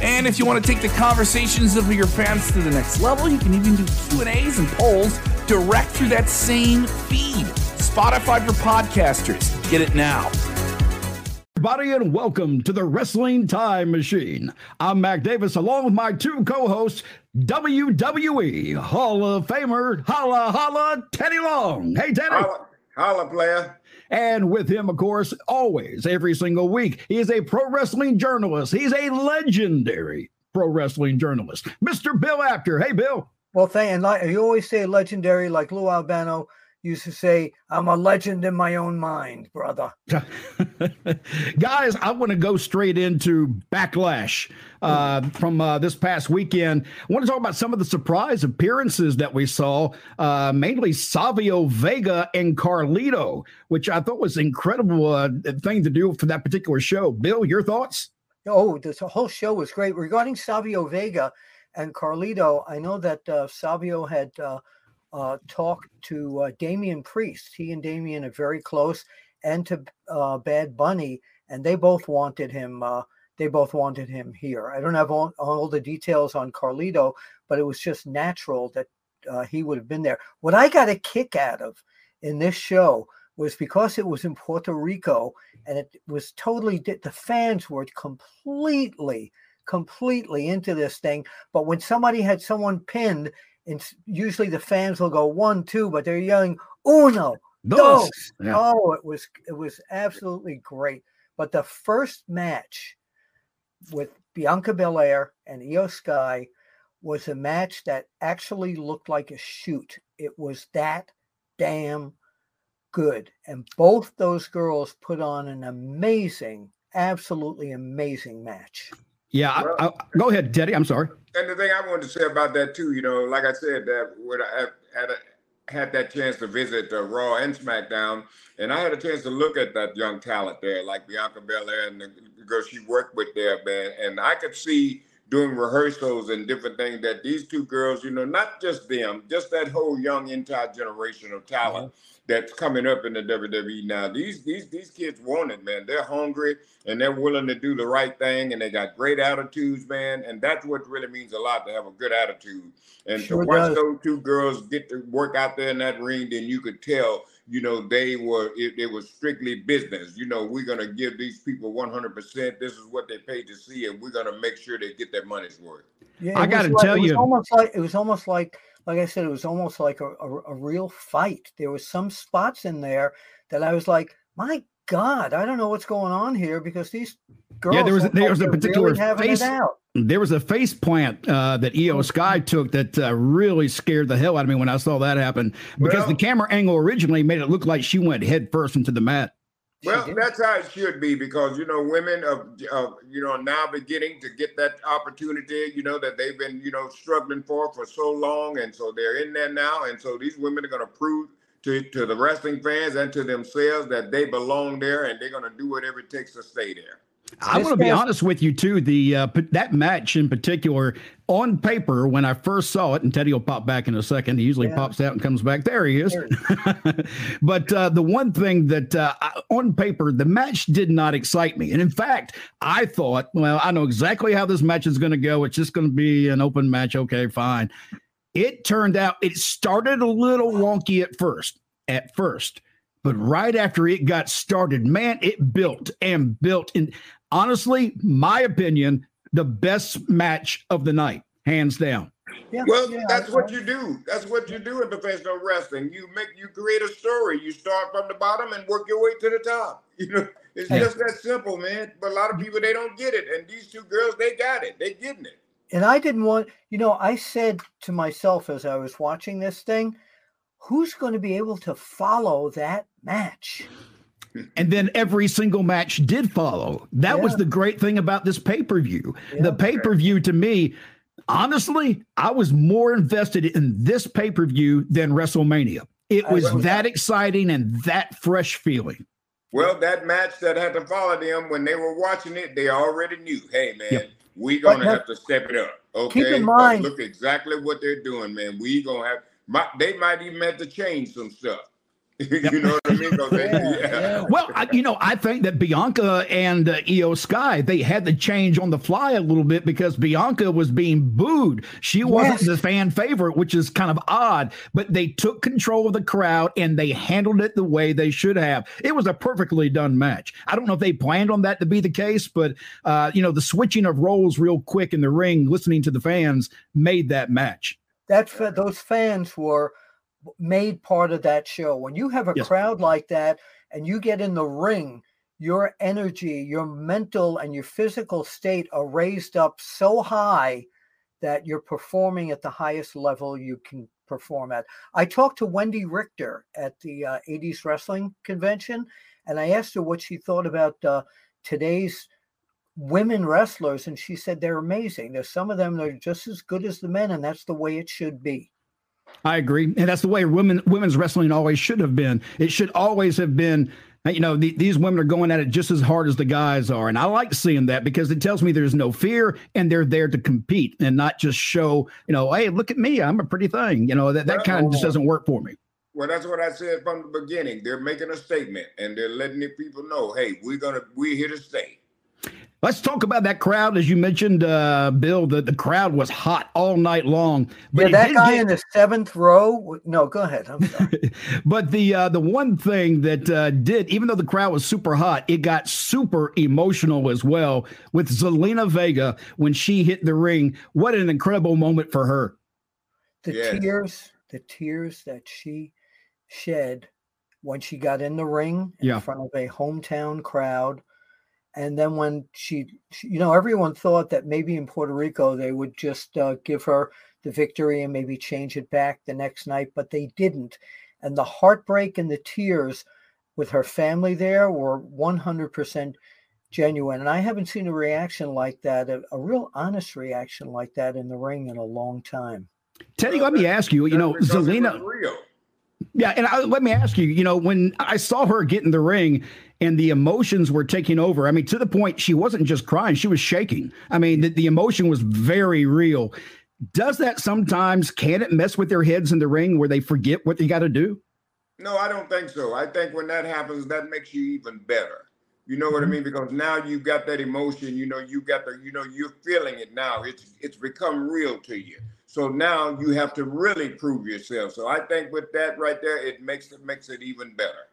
And if you want to take the conversations of your fans to the next level, you can even do Q&As and polls direct through that same feed. Spotify for podcasters. Get it now. Everybody, and welcome to the Wrestling Time Machine. I'm Mac Davis, along with my two co-hosts, WWE Hall of Famer, Holla Holla Teddy Long. Hey, Teddy. Holla, holla, player. And with him, of course, always, every single week, he is a pro wrestling journalist. He's a legendary pro wrestling journalist, Mr. Bill Apter. Hey, Bill. Well, thank and like you always say, legendary, like Lou Albano used to say, I'm a legend in my own mind, brother. Guys, I want to go straight into backlash uh, from uh, this past weekend. I want to talk about some of the surprise appearances that we saw, uh, mainly Savio Vega and Carlito, which I thought was an incredible uh, thing to do for that particular show. Bill, your thoughts? Oh, this whole show was great. Regarding Savio Vega and Carlito, I know that uh, Savio had uh, talked to uh, Damian Priest. He and Damian are very close, and to uh, Bad Bunny, and they both wanted him. Uh, they both wanted him here. I don't have all, all the details on Carlito, but it was just natural that uh, he would have been there. What I got a kick out of in this show was because it was in Puerto Rico and it was totally the fans were completely completely into this thing but when somebody had someone pinned and usually the fans will go one, two, but they're yelling uno, dos. Yeah. Oh, it was it was absolutely great. But the first match with Bianca Belair and Iyo Sky was a match that actually looked like a shoot. It was that damn good. And both those girls put on an amazing, absolutely amazing match. Yeah, well, I, I, go ahead, Teddy. I'm sorry. And the thing I wanted to say about that too, you know, like I said, that when I had a, had that chance to visit uh, Raw and SmackDown, and I had a chance to look at that young talent there, like Bianca Belair and the girl she worked with there, man, and I could see doing rehearsals and different things that these two girls, you know, not just them, just that whole young entire generation of talent. Mm-hmm that's coming up in the WWE now. These these these kids want it, man. They're hungry and they're willing to do the right thing, and they got great attitudes, man. And that's what really means a lot to have a good attitude. And sure to watch does. those two girls get to work out there in that ring, then you could tell, you know, they were it, it was strictly business. You know, we're gonna give these people 100. percent This is what they paid to see, and we're gonna make sure they get their money's worth. Yeah, I got to like, tell you, almost like it was almost like like I said, it was almost like a, a, a real fight. There was some spots in there that I was like, my God, I don't know what's going on here because these girls. Yeah, there was there was a particular really face. There was a face plant uh, that Iyo Sky took that uh, really scared the hell out of me when I saw that happen because well, the camera angle originally made it look like she went head first into the mat. Well, that's how it should be because you know women of, of you know now beginning to get that opportunity. You know that they've been you know struggling for for so long, and so they're in there now, and so these women are going to prove to to the wrestling fans and to themselves that they belong there, and they're going to do whatever it takes to stay there. I want to be honest with you too. The uh, that match in particular, on paper, when I first saw it, and Teddy will pop back in a second. He usually yeah. pops out and comes back. There he is. but uh, the one thing that uh, on paper, the match did not excite me, and in fact, I thought, well, I know exactly how this match is going to go. It's just going to be an open match. Okay, fine. It turned out it started a little wonky at first. At first. But right after it got started, man, it built and built. And honestly, my opinion, the best match of the night, hands down. Yeah, well, yeah, that's what you do. That's what you do in professional wrestling. You make you create a story. You start from the bottom and work your way to the top. You know, it's just that simple, man. But a lot of people they don't get it, and these two girls they got it. They getting it. And I didn't want, you know, I said to myself as I was watching this thing, who's going to be able to follow that match? And then every single match did follow. That yeah. was the great thing about this pay per view. Yeah. The pay per view to me, Honestly, I was more invested in this pay per view than WrestleMania. It was that exciting and that fresh feeling. Well, that match that had to follow them when they were watching it, they already knew, hey man, yep. we gonna have to step it up. Okay. Keep in mind, look exactly what they're doing, man. We gonna have they might even have to change some stuff. you know what I mean? yeah, yeah. Well, I, you know, I think that Bianca and uh, Iyo Sky they had to change on the fly a little bit because Bianca was being booed. She wasn't the fan favorite, which is kind of odd. But they took control of the crowd and they handled it the way they should have. It was a perfectly done match. I don't know if they planned on that to be the case, but uh, you know, the switching of roles real quick in the ring, listening to the fans, made that match. That's those fans were made part of that show. When you have a yes. crowd like that and you get in the ring, your energy, your mental and your physical state are raised up so high that you're performing at the highest level you can perform at. I talked to Wendi Richter at the uh, 80s wrestling convention and I asked her what she thought about uh, today's women wrestlers and she said they're amazing. There's some of them that are just as good as the men and that's the way it should be. I agree, and that's the way women women's wrestling always should have been. It should always have been. Uh, you know, the, these women are going at it just as hard as the guys are, and I like seeing that because it tells me there's no fear and they're there to compete and not just show. You know, hey, look at me, I'm a pretty thing. You know, that that kind of just doesn't work for me. Well, that's what I said from the beginning. They're making a statement and they're letting the people know, hey, we're gonna we're here to stay. Let's talk about that crowd. As you mentioned, uh, Bill, the, the crowd was hot all night long. But yeah, that guy get... in the seventh row. No, go ahead. but the uh, the one thing that uh, did, even though the crowd was super hot, it got super emotional as well with Zelina Vega when she hit the ring. What an incredible moment for her. The yes. tears, the tears that she shed when she got in the ring in yeah. front of a hometown crowd and then when she, she, you know everyone thought that maybe in puerto rico they would just uh, give her the victory and maybe change it back the next night but they didn't. And the heartbreak and the tears with her family there were 100% genuine. And i haven't seen a reaction like that a, a real honest reaction like that in the ring in a long time. Teddy let me ask you you know zelina yeah, and I, let me ask you, you know, when I saw her get in the ring and the emotions were taking over, I mean, to the point she wasn't just crying, she was shaking. I mean, the, the emotion was very real. Does that sometimes, can it mess with their heads in the ring where they forget what they got to do? No, I don't think so. I think when that happens, that makes you even better. You know what I mm-hmm. mean? Because now you've got that emotion, you know, you got the, you know, you're feeling it now. It's it's become real to you. So now you have to really prove yourself. So I think with that right there, it makes it makes it even better.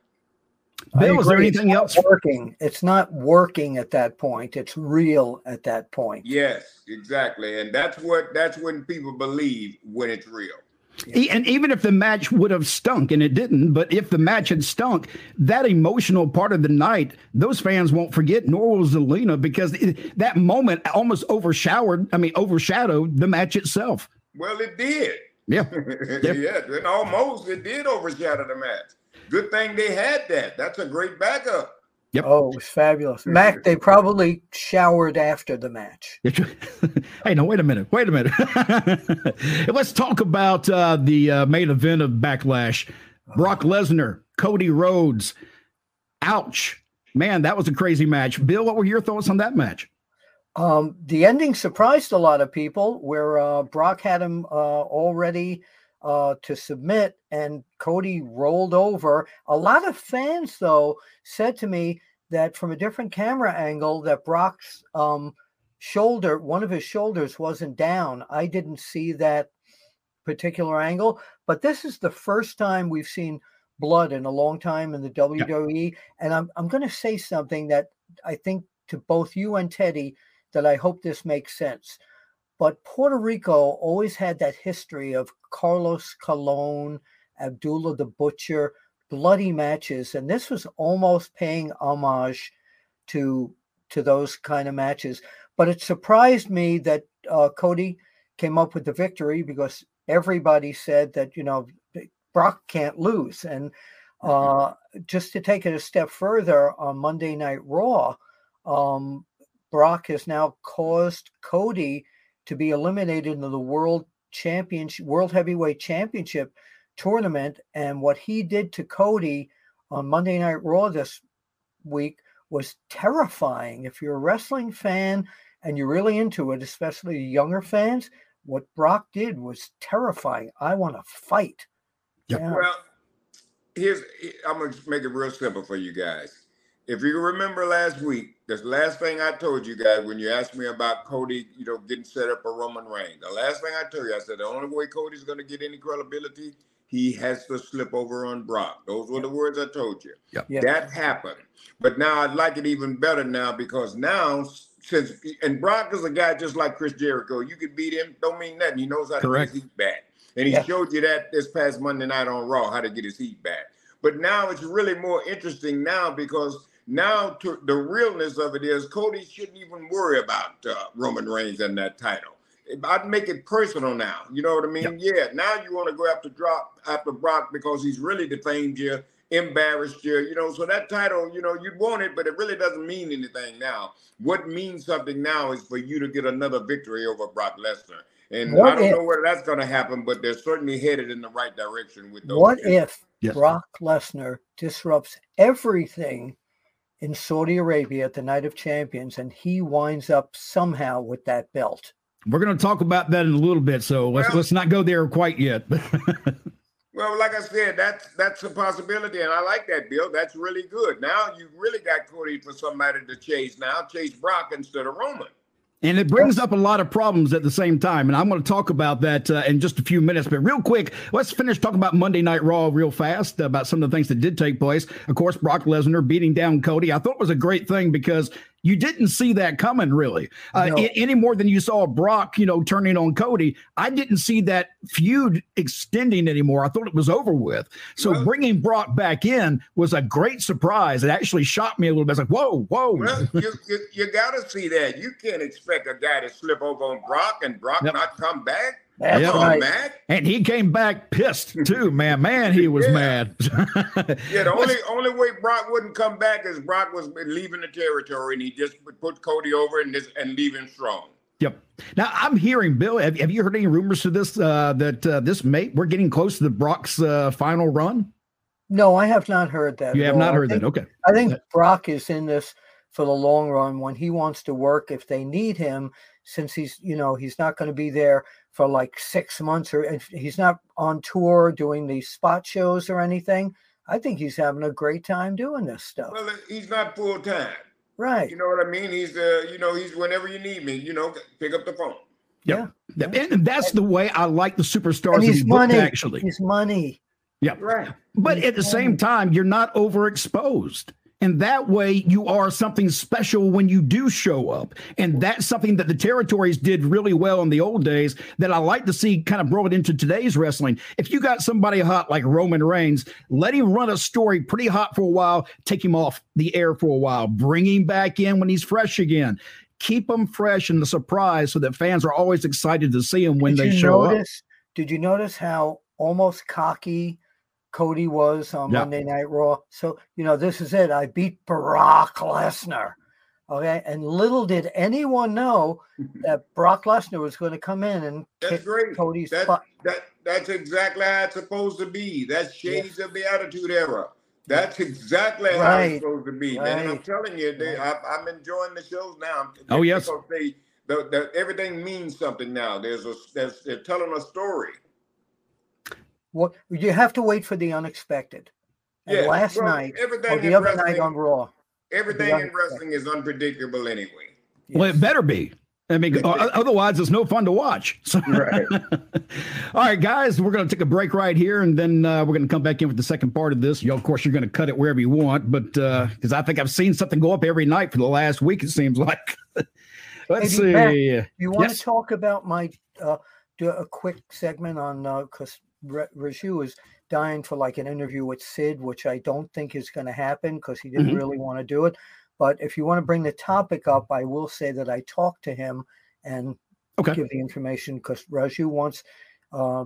Bill, is there anything else working? It's not working at that point. It's real at that point. Yes, exactly. And that's what that's when people believe when it's real. And even if the match would have stunk, and it didn't, but if the match had stunk, that emotional part of the night, those fans won't forget, nor will Zelina, because it, that moment almost overshadowed, I mean, overshadowed the match itself. Well, it did. Yeah. yeah. And almost it did overshadow the match. Good thing they had that. That's a great backup. Yep. Oh, it was fabulous. Mac, they probably showered after the match. hey, no, wait a minute. Wait a minute. Let's talk about uh, the uh, main event of Backlash. Brock Lesnar, Cody Rhodes. Ouch. Man, that was a crazy match. Bill, what were your thoughts on that match? Um, the ending surprised a lot of people, where uh, Brock had him uh, already uh, to submit, and Cody rolled over. A lot of fans, though, said to me that from a different camera angle, that Brock's um, shoulder, one of his shoulders, wasn't down. I didn't see that particular angle, but this is the first time we've seen blood in a long time in the WWE. Yeah. And I'm I'm going to say something that I think to both you and Teddy that I hope this makes sense. But Puerto Rico always had that history of Carlos Colon, Abdullah the Butcher, bloody matches, and this was almost paying homage to to those kind of matches. But it surprised me that uh, Cody came up with the victory because everybody said that you know Brock can't lose, and mm-hmm. uh, just to take it a step further on Monday Night Raw, um, Brock has now caused Cody to be eliminated in the world championship, world heavyweight championship tournament. And what he did to Cody on Monday Night Raw this week was terrifying. If you're a wrestling fan and you're really into it, especially younger fans, what Brock did was terrifying. I want to fight. Yep. Yeah. Well, here's I'm gonna make it real simple for you guys. If you remember last week, the last thing I told you guys when you asked me about Cody, you know, getting set up a Roman Reigns, the last thing I told you, I said the only way Cody's gonna get any credibility, he has to slip over on Brock. Those were the words I told you. Yep. Yep. That happened. But now I'd like it even better now because now since and Brock is a guy just like Chris Jericho. You could beat him, don't mean nothing. He knows how Correct. to get his heat back. And he yeah. showed you that this past Monday night on Raw, how to get his heat back. But now it's really more interesting now because now to, the realness of it is Cody shouldn't even worry about uh, Roman Reigns and that title. I'd make it personal now. You know what I mean? Yep. Yeah. Now you want to go after drop after Brock because he's really defamed you embarrassed you, you know. So that title, you know, you'd want it, but it really doesn't mean anything now. What means something now is for you to get another victory over Brock Lesnar. And what I don't if, know where that's going to happen, but they're certainly headed in the right direction with those. What if yes. Brock Lesnar disrupts everything in Saudi Arabia at the Night of Champions and he winds up somehow with that belt? We're going to talk about that in a little bit, so let's well, let's not go there quite yet. Well, like I said, that's that's a possibility, and I like that, Bill. That's really good. Now you really got Cody for somebody to chase. Now chase Brock instead of Roman. And it brings up a lot of problems at the same time. And I'm going to talk about that uh, in just a few minutes. But real quick, let's finish talking about Monday Night Raw real fast about some of the things that did take place. Of course, Brock Lesnar beating down Cody. I thought it was a great thing because you didn't see that coming really uh, no. any more than you saw Brock, you know, turning on Cody. I didn't see that feud extending anymore. I thought it was over with. So well, bringing Brock back in was a great surprise. It actually shocked me a little bit. It's like, whoa, whoa. Well, you, you, you got to see that. You can't expect a guy to slip over on Brock and Brock yep. not come back. That's yep. right. And he came back pissed too, man. Man, he was yeah. mad. yeah, the only only way Brock wouldn't come back is Brock was leaving the territory and he just put Cody over and this and leave him strong. Yep. Now I'm hearing, Bill. Have, have you heard any rumors to this uh, that uh, this mate we're getting close to the Brock's uh, final run? No, I have not heard that. You have not heard think, that. Okay. I think Brock is in this for the long run when he wants to work. If they need him, since he's you know he's not going to be there for like six months or he's not on tour doing these spot shows or anything. I think he's having a great time doing this stuff. Well, he's not full time. Right. You know what I mean? He's uh, you know, he's whenever you need me, you know, pick up the phone. Yep. Yeah. And that's the way I like the superstars. And he's money. Actually, he's money. Yeah. Right. But he's at the money. same time, you're not overexposed. And that way, you are something special when you do show up. And that's something that the territories did really well in the old days that I like to see kind of brought into today's wrestling. If you got somebody hot like Roman Reigns, let him run a story pretty hot for a while, take him off the air for a while, bring him back in when he's fresh again. Keep him fresh and the surprise so that fans are always excited to see him when did they show notice, up. Did you notice how almost cocky Cody was on yep. Monday Night Raw. So, you know, this is it. I beat Brock Lesnar. Okay. And little did anyone know that Brock Lesnar was going to come in and that's great. Cody's that, butt. That, that's exactly how it's supposed to be. That's shades of the Attitude Era. That's exactly right. how it's supposed to be, right. man. I'm telling you, they, I, am enjoying the shows now. Oh yes, they, the, the, everything means something now. There's a, there's, they're telling a story. What you have to wait for the unexpected. And yeah, last well, night or the other night on Raw. Everything in wrestling is unpredictable anyway. Yes. Well, it better be. I mean, otherwise, it's no fun to watch. right. All right, guys, we're going to take a break right here, and then uh, we're going to come back in with the second part of this. You know, of course, you're going to cut it wherever you want, but because uh, I think I've seen something go up every night for the last week, it seems like. Let's hey, see. you want yes. to talk about my uh, do a quick segment on because uh, Raju is dying for like an interview with Sid, which I don't think is going to happen because he didn't mm-hmm. really want to do it. But if you want to bring the topic up, I will say that I talked to him and okay. give the information because Raju wants uh,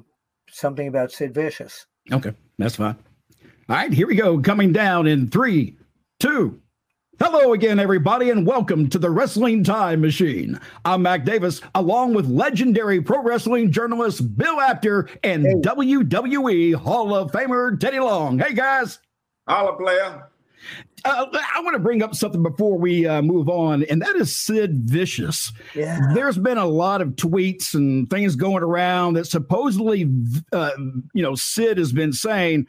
something about Sid Vicious. Okay, that's fine. All right, here we go. Coming down in three, two, Hello again, everybody, and welcome to the Wrestling Time Machine. I'm Mac Davis, along with legendary pro wrestling journalist Bill Apter and hey. WWE Hall of Famer Teddy Long. Hey, guys. Holla, player. Uh, I want to bring up something before we uh, move on, and that is Sid Vicious. Yeah. There's been a lot of tweets and things going around that supposedly, uh, you know, Sid has been saying.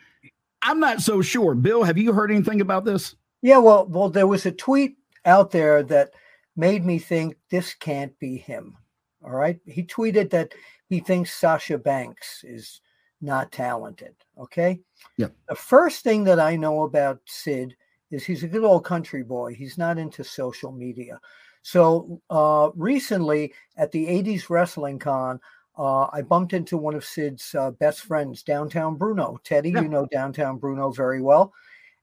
I'm not so sure. Bill, have you heard anything about this? Yeah, well, well, there was a tweet out there that made me think this can't be him. All right, he tweeted that he thinks Sasha Banks is not talented. Okay. Yeah. The first thing that I know about Sid is he's a good old country boy. He's not into social media. So uh, recently at the 80s Wrestling Con, uh, I bumped into one of Sid's uh, best friends, Downtown Bruno. Teddy, yeah. you know Downtown Bruno very well.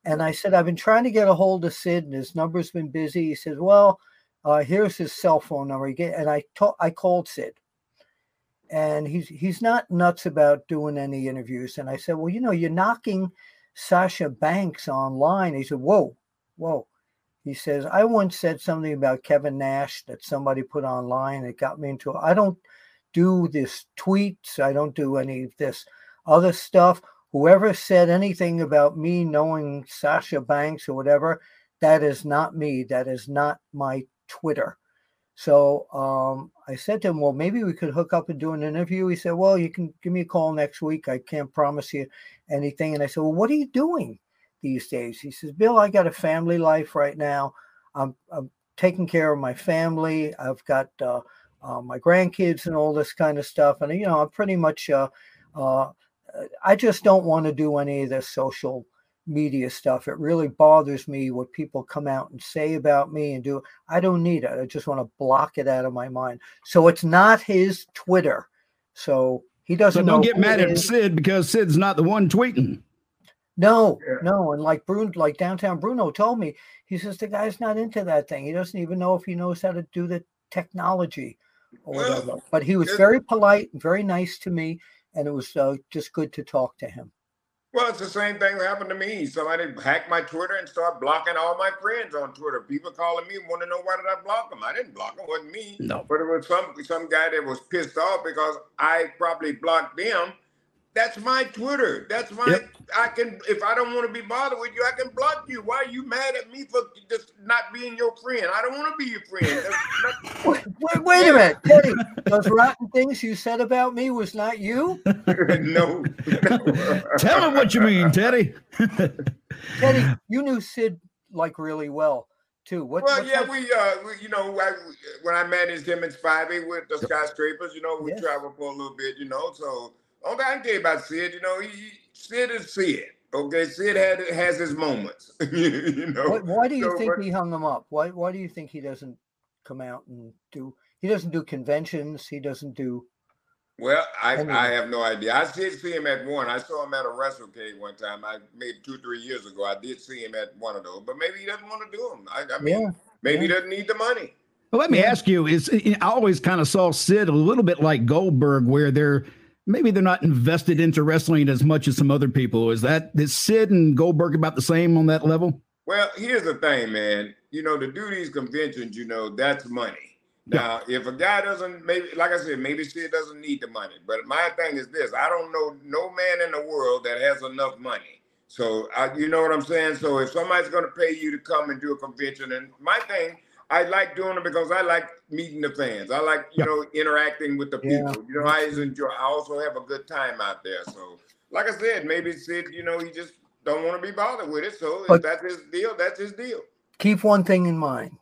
And I said, I've been trying to get a hold of Sid, and his number's been busy. He says, Well, uh, here's his cell phone number. And I ta- I called Sid, and he's he's not nuts about doing any interviews. And I said, Well, you know, you're knocking Sasha Banks online. He said, Whoa, whoa. He says, I once said something about Kevin Nash that somebody put online. It got me into I don't do this tweets. I don't do any of this other stuff whoever said anything about me knowing Sasha Banks or whatever, that is not me. That is not my Twitter. So um, I said to him, Well, maybe we could hook up and do an interview. He said, Well, you can give me a call next week. I can't promise you anything. And I said, Well, what are you doing these days? He says, Bill, I got a family life right now. I'm, I'm taking care of my family. I've got uh, uh, my grandkids and all this kind of stuff. And, you know, I'm pretty much uh, uh I just don't want to do any of this social media stuff. It really bothers me what people come out and say about me and do. I don't need it. I just want to block it out of my mind. So it's not his Twitter. So he doesn't. So don't get mad at Sid because Sid's not the one tweeting. No, yeah. no, and like Bruno, like downtown Bruno told me, he says the guy's not into that thing. He doesn't even know if he knows how to do the technology or whatever. But he was very polite and very nice to me and it was uh, just good to talk to him. Well, it's the same thing that happened to me. Somebody hacked my Twitter and started blocking all my friends on Twitter. People calling me want to know why did I block them? I didn't block them. It wasn't me. No. But it was some some guy that was pissed off because I probably blocked them that's my Twitter. That's my. Yep. I can if I don't want to be bothered with you, I can block you. Why are you mad at me for just not being your friend? I don't want to be your friend. wait, wait, wait, a minute, Teddy. Those rotten things you said about me was not you. no. Tell him what you mean, Teddy. Teddy, you knew Sid like really well too. What, well, yeah, we, uh, we, you know, I, when I managed him in Spivey with the skyscrapers, you know, we yes. traveled for a little bit, you know, so Okay, I can tell you about Sid. You know, he, Sid is Sid. Okay, Sid had has his moments. you know. Why, why do you so, think but, he hung him up? Why Why do you think he doesn't come out and do? He doesn't do conventions. He doesn't do. Well, I, I have no idea. I did see him at one. I saw him at a WrestleCade one time. I maybe two three years ago. I did see him at one of those, but maybe he doesn't want to do them. I, I mean, yeah, maybe yeah. he doesn't need the money. Well, let me ask you: Is I always kind of saw Sid a little bit like Goldberg, where they're maybe they're not invested into wrestling as much as some other people. Is that is Sid and Goldberg about the same on that level? Well, here's the thing, man. You know, to do these conventions, you know, that's money. Now, yeah. if a guy doesn't, maybe, like I said, maybe Sid doesn't need the money. But my thing is this: I don't know no man in the world that has enough money. So, I, you know what I'm saying? So, if somebody's going to pay you to come and do a convention, and my thing I like doing it because I like meeting the fans. I like, you know, interacting with the people. Yeah. You know, I enjoy I also have a good time out there. So like I said, maybe Sid, you know, he just don't want to be bothered with it. So but if that's his deal, that's his deal. Keep one thing in mind.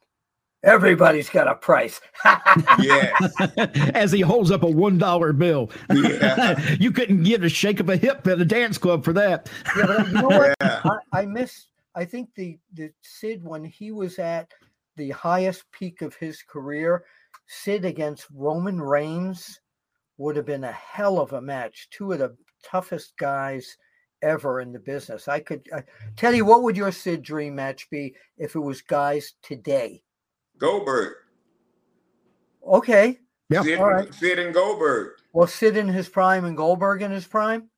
Everybody's got a price. yeah. As he holds up a one dollar bill. Yeah. you couldn't give a shake of a hip at a dance club for that. yeah, but you know what? Yeah. I, I miss I think the the Sid when he was at the highest peak of his career, Sid against Roman Reigns would have been a hell of a match. Two of the toughest guys ever in the business. I could uh, tell you what would your Sid dream match be if it was guys today? Goldberg. Okay. Yeah. Sid, All right. Sid and Goldberg. Well, Sid in his prime and Goldberg in his prime.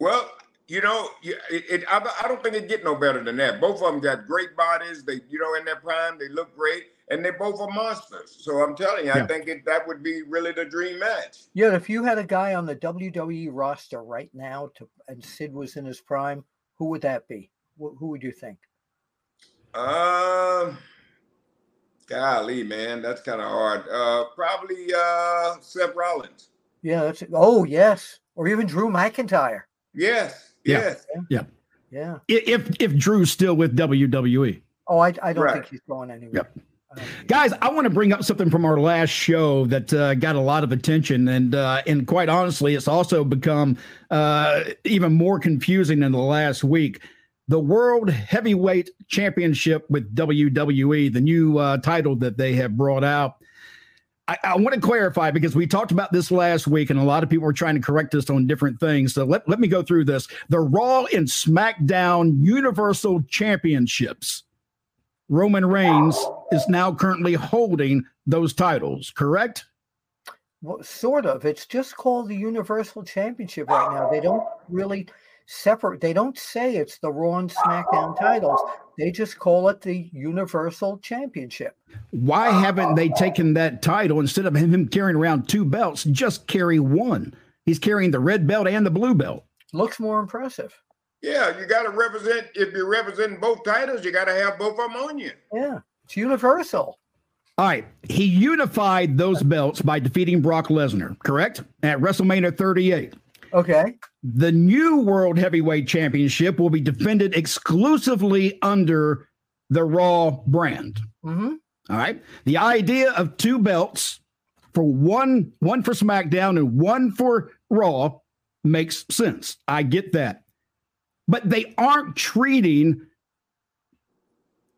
Well, you know, it, it, I, I don't think it get no better than that. Both of them got great bodies. They, you know, in their prime, they look great, and they both are monsters. So I'm telling you, yeah. I think it, that would be really the dream match. Yeah, if you had a guy on the WWE roster right now, to and Sid was in his prime, who would that be? Who, who would you think? Um. Uh, golly, man, that's kind of hard. Uh, probably uh, Seth Rollins. Yeah, that's oh yes, or even Drew McIntyre. Yes. Yeah. Yeah. Yeah. If if Drew's still with WWE. Oh, I, I don't right. think he's going anywhere. Yep. Guys, I want to bring up something from our last show that uh, got a lot of attention, and uh, and quite honestly, it's also become uh, even more confusing in the last week. The World Heavyweight Championship with WWE, the new uh, title that they have brought out. I, I, want to clarify because we talked about this last week and a lot of people were trying to correct us on different things. So let, let me go through this. The Raw and SmackDown Universal Championships. Roman Reigns is now currently holding those titles, correct? Well, sort of. It's just called the Universal Championship right now. They don't really separate. They don't say it's the Raw and SmackDown titles. They just call it the Universal Championship. Why haven't they taken that title instead of him carrying around two belts? Just carry one. He's carrying the red belt and the blue belt. Looks more impressive. Yeah, you got to represent. If you're representing both titles, you got to have both of them on you. Yeah, it's universal. All right. He unified those belts by defeating Brock Lesnar, correct? At WrestleMania 38. Okay. The new World Heavyweight Championship will be defended exclusively under the Raw brand. Mm-hmm. All right. The idea of two belts for one, one for SmackDown and one for Raw makes sense. I get that. But they aren't treating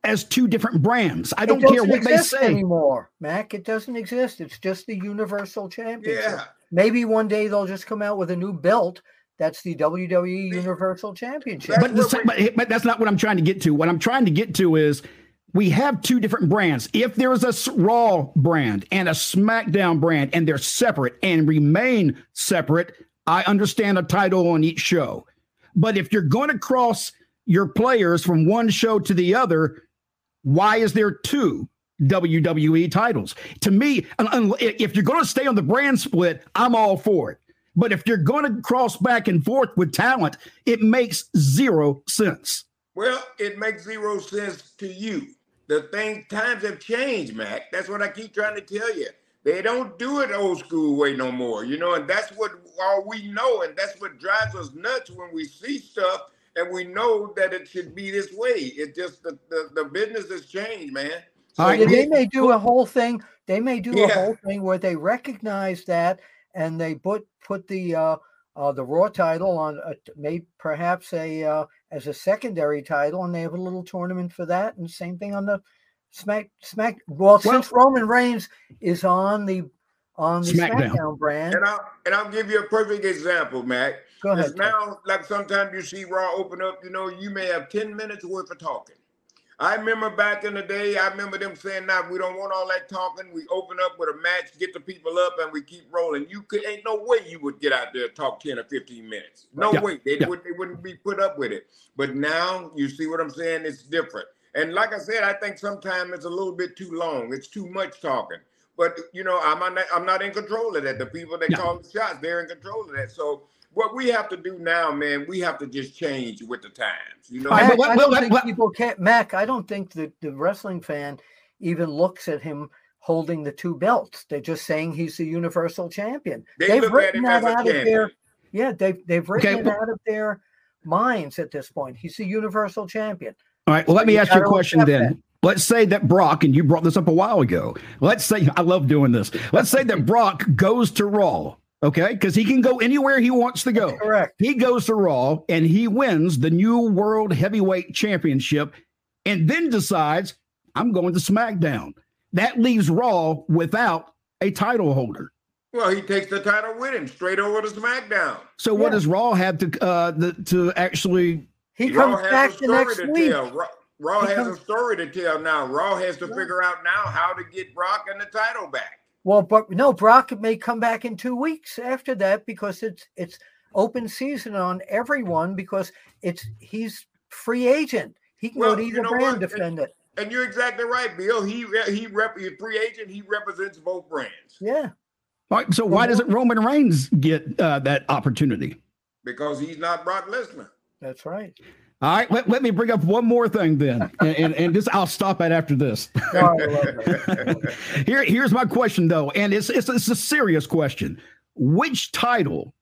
as two different brands. I don't care what they say anymore, Mac. It doesn't exist. It's just the Universal Championship. Yeah. Maybe one day they'll just come out with a new belt. That's the WWE Universal Championship. But, the, but, but that's not what I'm trying to get to. What I'm trying to get to is we have two different brands. If there is a Raw brand and a SmackDown brand and they're separate and remain separate, I understand a title on each show. But if you're going to cross your players from one show to the other, why is there two? WWE titles. To me, if you're going to stay on the brand split, I'm all for it. But if you're going to cross back and forth with talent, it makes zero sense. Well, it makes zero sense to you. The thing times have changed, Mac. That's what I keep trying to tell you. They don't do it old school way no more, you know, and that's what all we know, and that's what drives us nuts when we see stuff and we know that it should be this way. It just the, the, the business has changed, man. So right. They may do a whole thing. They may do yeah. a whole thing where they recognize that and they put put the uh, uh, the Raw title on, a, may perhaps a uh, as a secondary title, and they have a little tournament for that. And same thing on the Smack Smack. Well, well since Roman Reigns is on the on the SmackDown, SmackDown brand, and I'll and I'll give you a perfect example, Mac. Go ahead. Now, like sometimes you see Raw open up, you know, you may have ten minutes worth of talking. I remember back in the day, I remember them saying, "Now nah, we don't want all that talking. We open up with a match, get the people up, and we keep rolling." You could ain't no way you would get out there talk ten or fifteen minutes. No yeah. way they yeah. would they wouldn't be put up with it. But now you see what I'm saying? It's different. And like I said, I think sometimes it's a little bit too long. It's too much talking. But you know, I'm not I'm not in control of that. The people that call the shots, they're in control of that. So what we have to do now, man, we have to just change with the times. You know, Mac, I don't think people can't. Mac, I don't think that the wrestling fan even looks at him holding the two belts. They're just saying he's the universal champion. They have written that out of their yeah, they've they've written okay. it out of their minds at this point. He's the universal champion. All right. Well, let me ask you a question then. That. Let's say that Brock, and you brought this up a while ago. Let's say I love doing this. Let's say that Brock goes to Raw Okay, because he can go anywhere he wants to go. That's correct. He goes to Raw and he wins the new World Heavyweight Championship, and then decides I'm going to SmackDown. That leaves Raw without a title holder. Well, he takes the title with him straight over to SmackDown. So, yeah. what does Raw have to uh the, to actually? He comes Raw back the next week. Tell. Raw, Raw has comes... a story to tell now. Raw has to yeah. figure out now how to get Brock and the title back. Well, but no, Brock may come back in two weeks after that because it's it's open season on everyone because it's he's free agent. He can well, go to either you know brand what? defend and, it. And you're exactly right, Bill. He he rep he's free agent. He represents both brands. Yeah. Right, so why doesn't Roman Reigns get uh, that opportunity? Because he's not Brock Lesnar. That's right. All right, let, let me bring up one more thing then, and, and, and this I'll stop at after this. Here, here's my question though, and it's, it's it's a serious question. Which title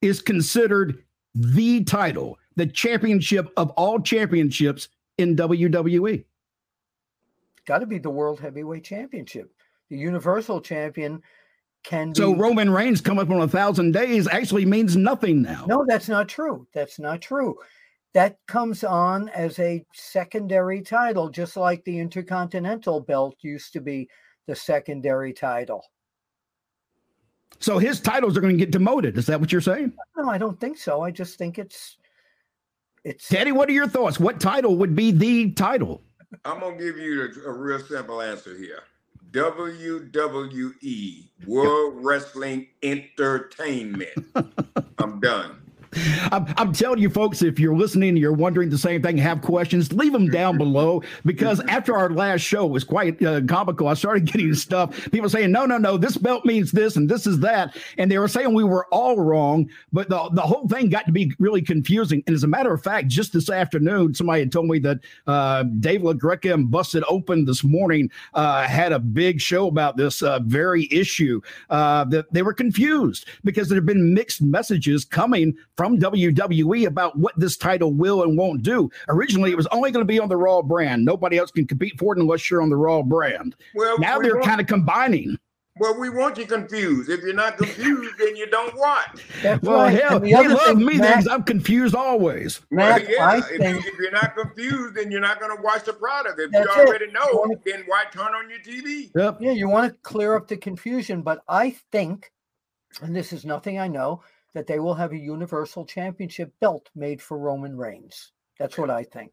is considered the title, the championship of all championships in WWE? Got to be the World Heavyweight Championship. The Universal Champion can so be... Roman Reigns come up on a thousand days actually means nothing now. No, that's not true. That's not true that comes on as a secondary title, just like the Intercontinental belt used to be the secondary title. So his titles are going to get demoted. Is that what you're saying? No, I don't think so. I just think it's it's. Teddy, what are your thoughts? What title would be the title? I'm gonna give you a, a real simple answer here. WWE World Wrestling Entertainment. I'm done. I'm, I'm, telling you, folks, if you're listening and you're wondering the same thing, have questions, leave them down below. Because after our last show was quite uh, comical, I started getting stuff. People saying, no, no, no, this belt means this and this is that. And they were saying we were all wrong. But the, the whole thing got to be really confusing. And as a matter of fact, just this afternoon, somebody had told me that uh, Dave LaGreca and Busted Open this morning uh, had a big show about this uh, very issue. Uh, that they were confused because there have been mixed messages coming from WWE about what this title will and won't do. Originally, it was only going to be on the Raw brand. Nobody else can compete for it unless you're on the Raw brand. Well, now we they're kind of combining. Well, we want you confused. If you're not confused, then you don't watch. That's well, right. hell, the they love thing, me because I'm confused always. Well, yeah, if, think, you, if, you're not confused, then you're not going to watch the product. If you already it. know, you then why turn on your TV? Yep. Yeah, you want to clear up the confusion. But I think, and this is nothing I know, that they will have a universal championship belt made for Roman Reigns. That's what I think.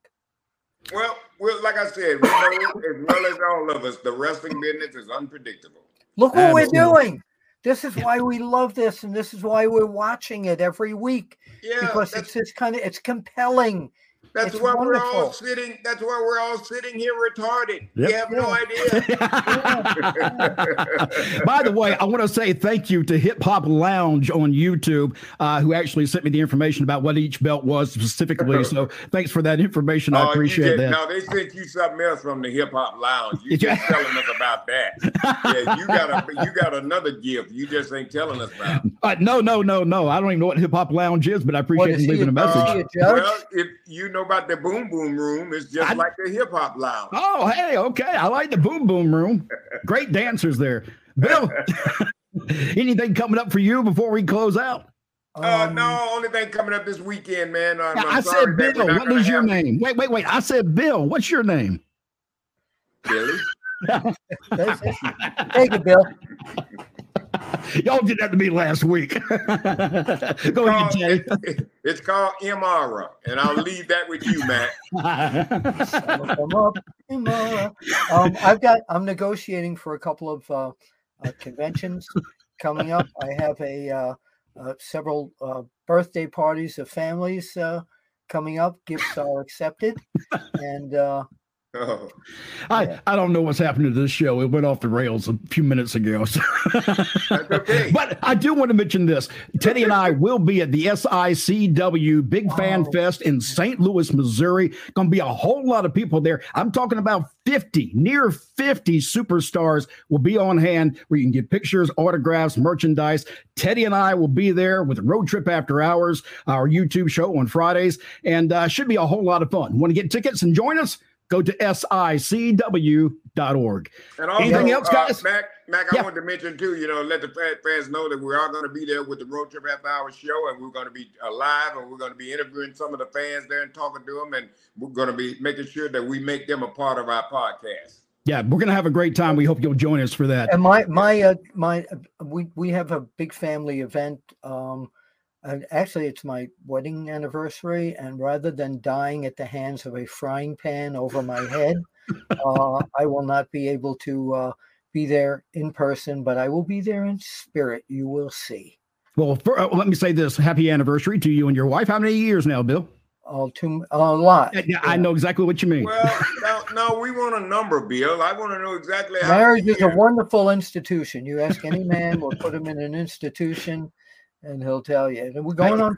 Well, well, like I said, we know as well as all of us, the wrestling business is unpredictable. Look what Absolutely. we're doing. This is why we love this, and this is why we're watching it every week. Yeah, because it's just kind of it's compelling. That's why we're all sitting. That's why we're all sitting here retarded. Yep. You have no idea. By the way, I want to say thank you to Hip Hop Lounge on YouTube, uh, who actually sent me the information about what each belt was specifically. so thanks for that information. I oh, appreciate that. No, they sent you something else from the Hip Hop Lounge. You just telling us about that. Yeah, you got a you got another gift. You just ain't telling us about. Uh, no, no, no, no. I don't even know what Hip Hop Lounge is, but I appreciate you leaving a message. Uh, well, if you know about the Boom Boom Room. It's just I, like the hip hop lounge. Oh, hey, okay. I like the Boom Boom Room. Great dancers there. Bill, anything coming up for you before we close out? Uh, um, no, only thing coming up this weekend, man. I'm, i I'm said Bill. What is your name? Wait, wait, wait. I said Bill. What's your name? Billy. Thank you, Bill. Y'all did that to me last week. Go ahead, Jay. It's called MRA, and I'll leave that with you, Matt. um, I've got. I'm negotiating for a couple of uh, uh, conventions coming up. I have a uh, uh several uh, birthday parties of families uh, coming up. Gifts are accepted, and Oh. I, I don't know what's happened to this show. It went off the rails a few minutes ago. So. okay. But I do want to mention this. Teddy and I will be at the SICW Big Fan oh. Fest in St. Louis, Missouri. Going to be a whole lot of people there. I'm talking about 50, near 50 superstars will be on hand where you can get pictures, autographs, merchandise. Teddy and I will be there with Road Trip After Hours, our YouTube show on Fridays, and uh, should be a whole lot of fun. Want to get tickets and join us? Go to sicw.org. And also, Anything else, uh, guys? Uh, Mac, Mac, I wanted to mention too, you know, let the fans know that we are going to be there with the Road Trip Half Hour show, and we're going to be live, and we're going to be interviewing some of the fans there and talking to them, and we're going to be making sure that we make them a part of our podcast. Yeah, we're gonna have a great time. We hope you'll join us for that. And my my uh, my uh, we we have a big family event. Um, and actually, it's my wedding anniversary, and rather than dying at the hands of a frying pan over my head, uh, I will not be able to uh, be there in person, but I will be there in spirit. You will see. Well, for, uh, let me say this: Happy anniversary to you and your wife. How many years now, Bill? Oh, too a lot. Yeah, I know exactly what you mean. Well, no, no, we want a number, Bill. I want to know exactly how. Marriage many is a wonderful institution. You ask any man, we'll put him in an institution, and he'll tell you. And we're going on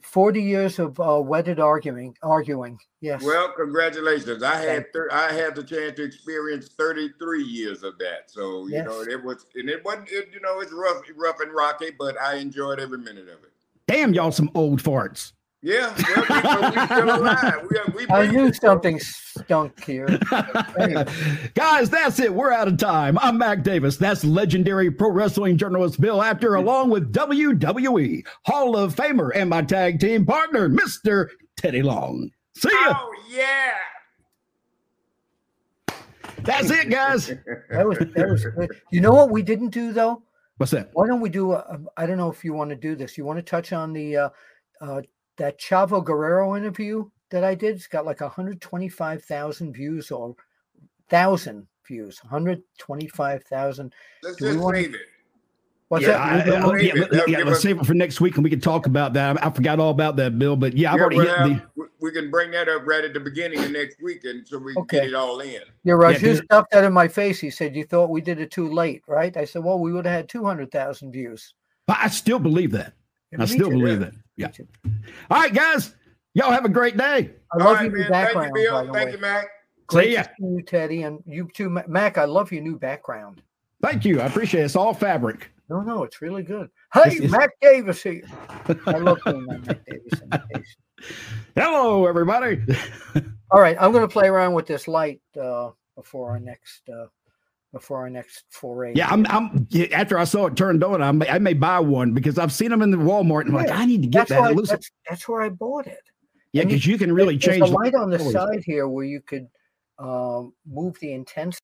forty years of uh, wedded arguing. Arguing, yes. Well, congratulations. I had thir- I had the chance to experience 33 years of that. So, you know, it was and it wasn't it, you know, it's rough rough and rocky, but I enjoyed every minute of it. Damn, y'all some old farts. Yeah, well, we, but we still alive. We, we I knew something stunk here. Guys, that's it. We're out of time. I'm Mac Davis. That's legendary pro wrestling journalist Bill Apter, along with WWE Hall of Famer and my tag team partner, Mr. Teddy Long. See ya. Oh yeah. That's it, guys. That was that was good. You know what we didn't do though? What's that? Why don't we do? A, I don't know if you want to do this. You want to touch on the uh, uh, that Chavo Guerrero interview that I did? It's got like 125,000 views or thousand views. 125,000. Let's just wanna- save it. What's Yeah, that? I- We'll I- save yeah, it. yeah, yeah let's us- save it for next week and we can talk about that. I, I forgot all about that, Bill, but yeah, I've Yeah, already we'll hit the. we- we can bring that up right at the beginning of next week, and so we can Okay. get it all in. Yeah, Yeah, Raju 'cause- stuffed that in my face. He said, "You thought we did it too late, right?" I said, "Well, we would have had 200,000 views." But I still believe that. Yeah, I still believe yeah. that. Yeah. All right, guys. Y'all have a great day. I love right, your new man. Thank you, background. Bill. Thank you, Mac. Great See ya. to see you, Teddy, and you too, Mac. I love your new background. Thank you. I appreciate it. It's all fabric. No, no, it's really good. Hey, This is- Mac Davis here. I love doing that Mac Davis imitation. Hello, everybody. All right, I'm going to play around with this light uh, before our next uh, before our next foray. Yeah, I'm. I'm. After I saw it turned on, I may, I may buy one because I've seen them in the Walmart, and I'm like, I need to get that's that. that's, that's where I bought it. yeah, because you can really change the light on the colors. side here where you could um, move the intensity.